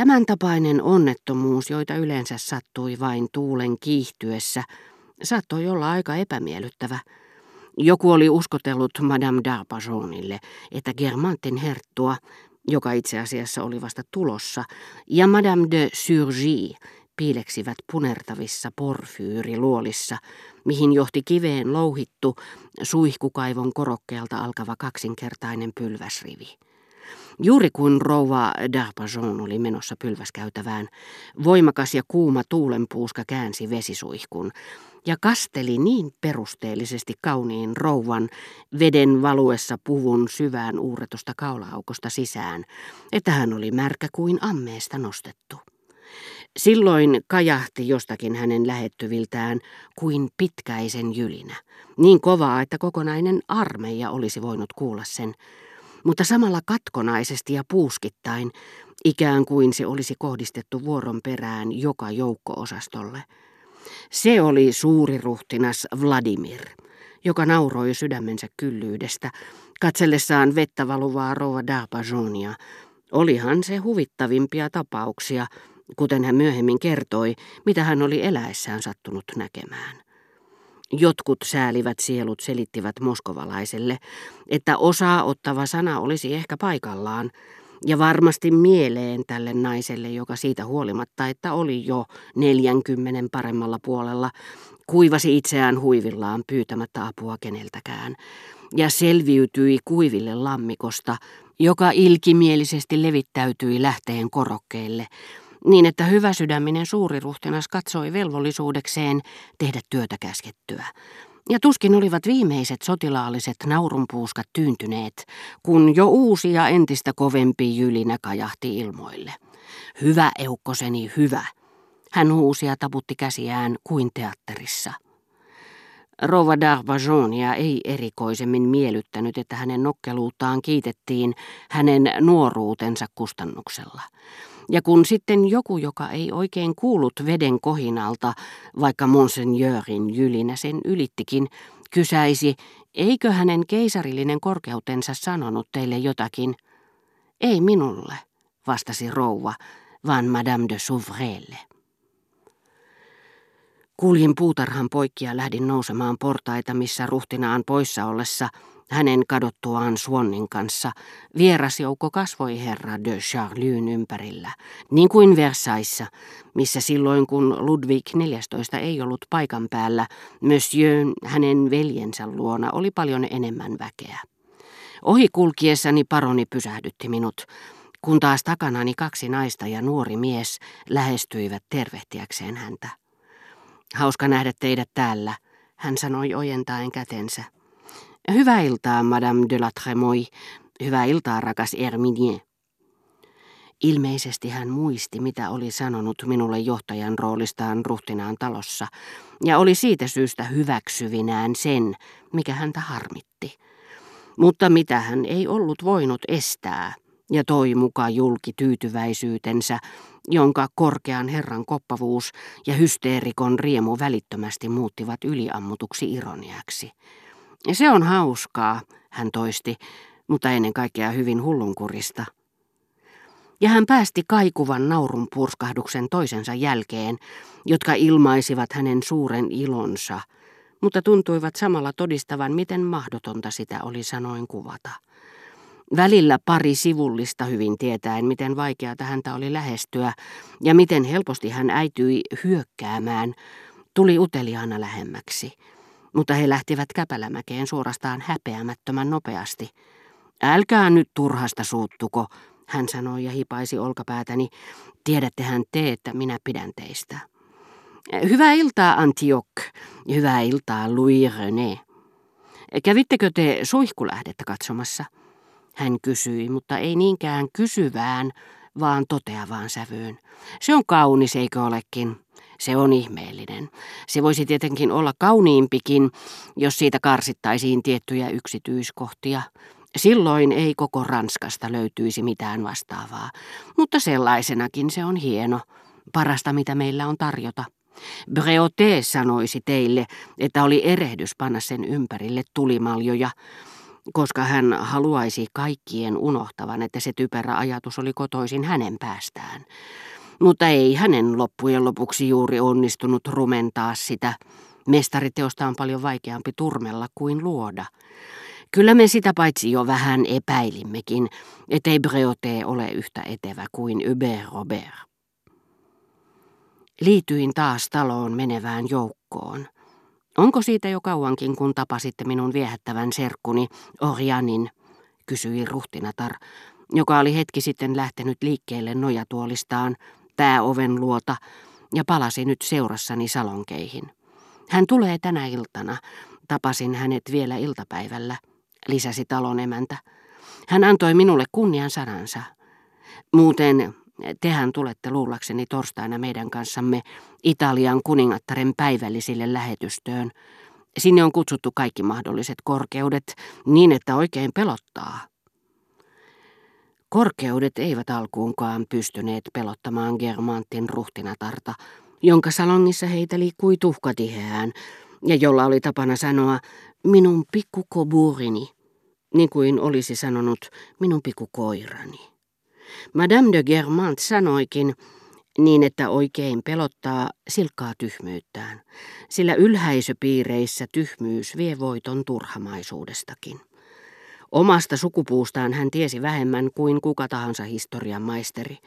Tämän tapainen onnettomuus, joita yleensä sattui vain tuulen kiihtyessä, saattoi olla aika epämiellyttävä. Joku oli uskotellut Madame d'Arpajonille, että Germantin herttua, joka itse asiassa oli vasta tulossa, ja Madame de Surgy piileksivät punertavissa porfyyriluolissa, mihin johti kiveen louhittu suihkukaivon korokkeelta alkava kaksinkertainen pylväsrivi. Juuri kun rouva d'Arpajon oli menossa pylväskäytävään, voimakas ja kuuma tuulenpuuska käänsi vesisuihkun ja kasteli niin perusteellisesti kauniin rouvan veden valuessa puvun syvään uurretusta kaulaaukosta sisään, että hän oli märkä kuin ammeesta nostettu. Silloin kajahti jostakin hänen lähettyviltään kuin pitkäisen jylinä, niin kovaa, että kokonainen armeija olisi voinut kuulla sen, mutta samalla katkonaisesti ja puuskittain, ikään kuin se olisi kohdistettu vuoron perään joka joukko-osastolle. Se oli suuri ruhtinas Vladimir, joka nauroi sydämensä kyllyydestä, katsellessaan vettä valuvaa rouva d'Arpajonia. Olihan se huvittavimpia tapauksia, kuten hän myöhemmin kertoi, mitä hän oli eläessään sattunut näkemään. Jotkut säälivät sielut selittivät moskovalaiselle, että osaa ottava sana olisi ehkä paikallaan, ja varmasti mieleen tälle naiselle, joka siitä huolimatta, että oli jo neljänkymmenen paremmalla puolella, kuivasi itseään huivillaan pyytämättä apua keneltäkään, ja selviytyi kuiville lammikosta, joka ilkimielisesti levittäytyi lähteen korokkeelle, niin että hyväsydäminen suuriruhtinas katsoi velvollisuudekseen tehdä työtä käskettyä. Ja tuskin olivat viimeiset sotilaalliset naurunpuuskat tyyntyneet, kun jo uusi ja entistä kovempi jylinä kajahti ilmoille. Hyvä eukkoseni, hyvä. Hän huusi ja taputti käsiään kuin teatterissa. Rova d'Arvajonia ei erikoisemmin miellyttänyt, että hänen nokkeluuttaan kiitettiin hänen nuoruutensa kustannuksella. Ja kun sitten joku, joka ei oikein kuullut veden kohinalta, vaikka Monseigneurin jylinä sen ylittikin, kysäisi, eikö hänen keisarillinen korkeutensa sanonut teille jotakin? Ei minulle, vastasi rouva, vaan Madame de Souvrelle. Kuljin puutarhan poikki ja lähdin nousemaan portaita, missä ruhtinaan poissa ollessa – hänen kadottuaan Suonnin kanssa vierasjoukko kasvoi herra de Charlyn ympärillä, niin kuin Versaissa, missä silloin kun Ludwig XIV ei ollut paikan päällä, Monsieur hänen veljensä luona oli paljon enemmän väkeä. Ohi kulkiessani paroni pysähdytti minut, kun taas takanani kaksi naista ja nuori mies lähestyivät tervehtiäkseen häntä. Hauska nähdä teidät täällä, hän sanoi ojentaen kätensä. Hyvää iltaa, Madame de la Tremoille. Hyvää iltaa, rakas Herminie. Ilmeisesti hän muisti, mitä oli sanonut minulle johtajan roolistaan ruhtinaan talossa, ja oli siitä syystä hyväksyvinään sen, mikä häntä harmitti. Mutta mitä hän ei ollut voinut estää, ja toi muka julki tyytyväisyytensä, jonka korkean herran koppavuus ja hysteerikon riemu välittömästi muuttivat yliammutuksi ironiaksi. Se on hauskaa, hän toisti, mutta ennen kaikkea hyvin hullunkurista. Ja hän päästi kaikuvan naurun purskahduksen toisensa jälkeen, jotka ilmaisivat hänen suuren ilonsa, mutta tuntuivat samalla todistavan, miten mahdotonta sitä oli sanoin kuvata. Välillä pari sivullista hyvin tietäen, miten vaikeata häntä oli lähestyä ja miten helposti hän äityi hyökkäämään, tuli uteliaana lähemmäksi mutta he lähtivät käpälämäkeen suorastaan häpeämättömän nopeasti. Älkää nyt turhasta suuttuko, hän sanoi ja hipaisi olkapäätäni. Tiedättehän te, että minä pidän teistä. Hyvää iltaa, Antioch. Hyvää iltaa, Louis René. Kävittekö te suihkulähdettä katsomassa? Hän kysyi, mutta ei niinkään kysyvään, vaan toteavaan sävyyn. Se on kaunis, eikö olekin? Se on ihmeellinen. Se voisi tietenkin olla kauniimpikin, jos siitä karsittaisiin tiettyjä yksityiskohtia. Silloin ei koko Ranskasta löytyisi mitään vastaavaa, mutta sellaisenakin se on hieno, parasta mitä meillä on tarjota. Breoté sanoisi teille, että oli erehdys panna sen ympärille tulimaljoja, koska hän haluaisi kaikkien unohtavan, että se typerä ajatus oli kotoisin hänen päästään. Mutta ei hänen loppujen lopuksi juuri onnistunut rumentaa sitä. Mestariteosta on paljon vaikeampi turmella kuin luoda. Kyllä me sitä paitsi jo vähän epäilimmekin, ettei Breote ole yhtä etevä kuin Hubert Robert. Liityin taas taloon menevään joukkoon. Onko siitä jo kauankin, kun tapasitte minun viehättävän serkkuni Orianin, kysyi ruhtinatar, joka oli hetki sitten lähtenyt liikkeelle nojatuolistaan pääoven luota ja palasi nyt seurassani salonkeihin. Hän tulee tänä iltana. Tapasin hänet vielä iltapäivällä, lisäsi talon emäntä. Hän antoi minulle kunnian sanansa. Muuten tehän tulette luullakseni torstaina meidän kanssamme Italian kuningattaren päivällisille lähetystöön. Sinne on kutsuttu kaikki mahdolliset korkeudet niin, että oikein pelottaa. Korkeudet eivät alkuunkaan pystyneet pelottamaan Germantin ruhtinatarta, jonka salongissa heitä liikkui tuhkatiheään, ja jolla oli tapana sanoa minun pikkukoburini, niin kuin olisi sanonut minun pikkukoirani. Madame de Germant sanoikin, niin että oikein pelottaa silkkaa tyhmyyttään, sillä ylhäisöpiireissä tyhmyys vie voiton turhamaisuudestakin. Omasta sukupuustaan hän tiesi vähemmän kuin kuka tahansa historian maisteri.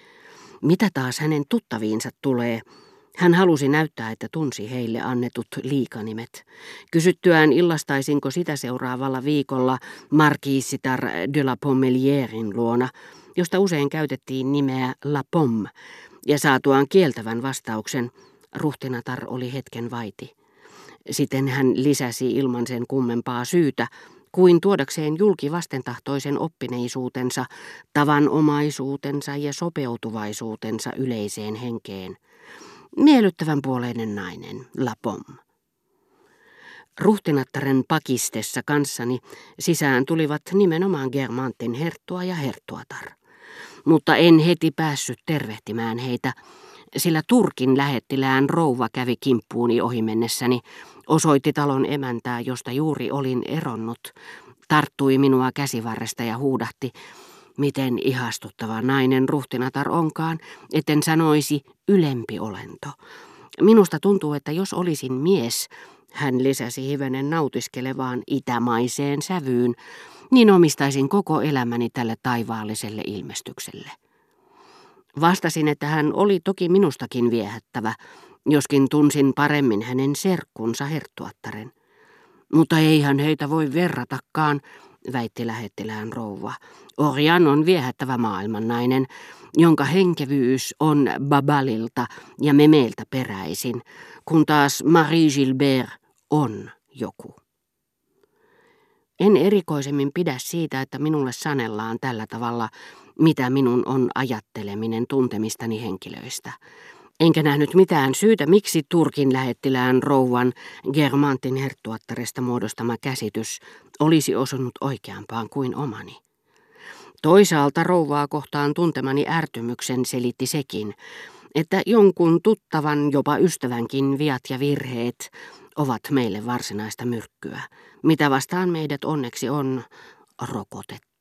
Mitä taas hänen tuttaviinsa tulee, hän halusi näyttää, että tunsi heille annetut liikanimet. Kysyttyään illastaisinko sitä seuraavalla viikolla Markiisitar de la Pommelierin luona, josta usein käytettiin nimeä La Pomme, ja saatuaan kieltävän vastauksen, ruhtinatar oli hetken vaiti. Sitten hän lisäsi ilman sen kummempaa syytä, kuin tuodakseen julki vastentahtoisen oppineisuutensa, tavanomaisuutensa ja sopeutuvaisuutensa yleiseen henkeen. Miellyttävän puoleinen nainen, Lapom. Ruhtinattaren pakistessa kanssani sisään tulivat nimenomaan Germantin herttua ja herttuatar. Mutta en heti päässyt tervehtimään heitä, sillä Turkin lähettilään rouva kävi kimppuuni ohimennessäni, osoitti talon emäntää, josta juuri olin eronnut, tarttui minua käsivarresta ja huudahti, miten ihastuttava nainen ruhtinatar onkaan, etten sanoisi ylempi olento. Minusta tuntuu, että jos olisin mies, hän lisäsi hivenen nautiskelevaan itämaiseen sävyyn, niin omistaisin koko elämäni tälle taivaalliselle ilmestykselle. Vastasin, että hän oli toki minustakin viehättävä, joskin tunsin paremmin hänen serkkunsa herttuattaren. Mutta eihän heitä voi verratakaan, väitti lähettilään rouva. Orjan on viehättävä maailmannainen, jonka henkevyys on Babalilta ja Memeltä peräisin, kun taas Marie Gilbert on joku. En erikoisemmin pidä siitä, että minulle sanellaan tällä tavalla, mitä minun on ajatteleminen tuntemistani henkilöistä. Enkä nähnyt mitään syytä, miksi Turkin lähettilään rouvan Germantin herttuattaresta muodostama käsitys olisi osunut oikeampaan kuin omani. Toisaalta rouvaa kohtaan tuntemani ärtymyksen selitti sekin, että jonkun tuttavan, jopa ystävänkin viat ja virheet ovat meille varsinaista myrkkyä, mitä vastaan meidät onneksi on rokotettu.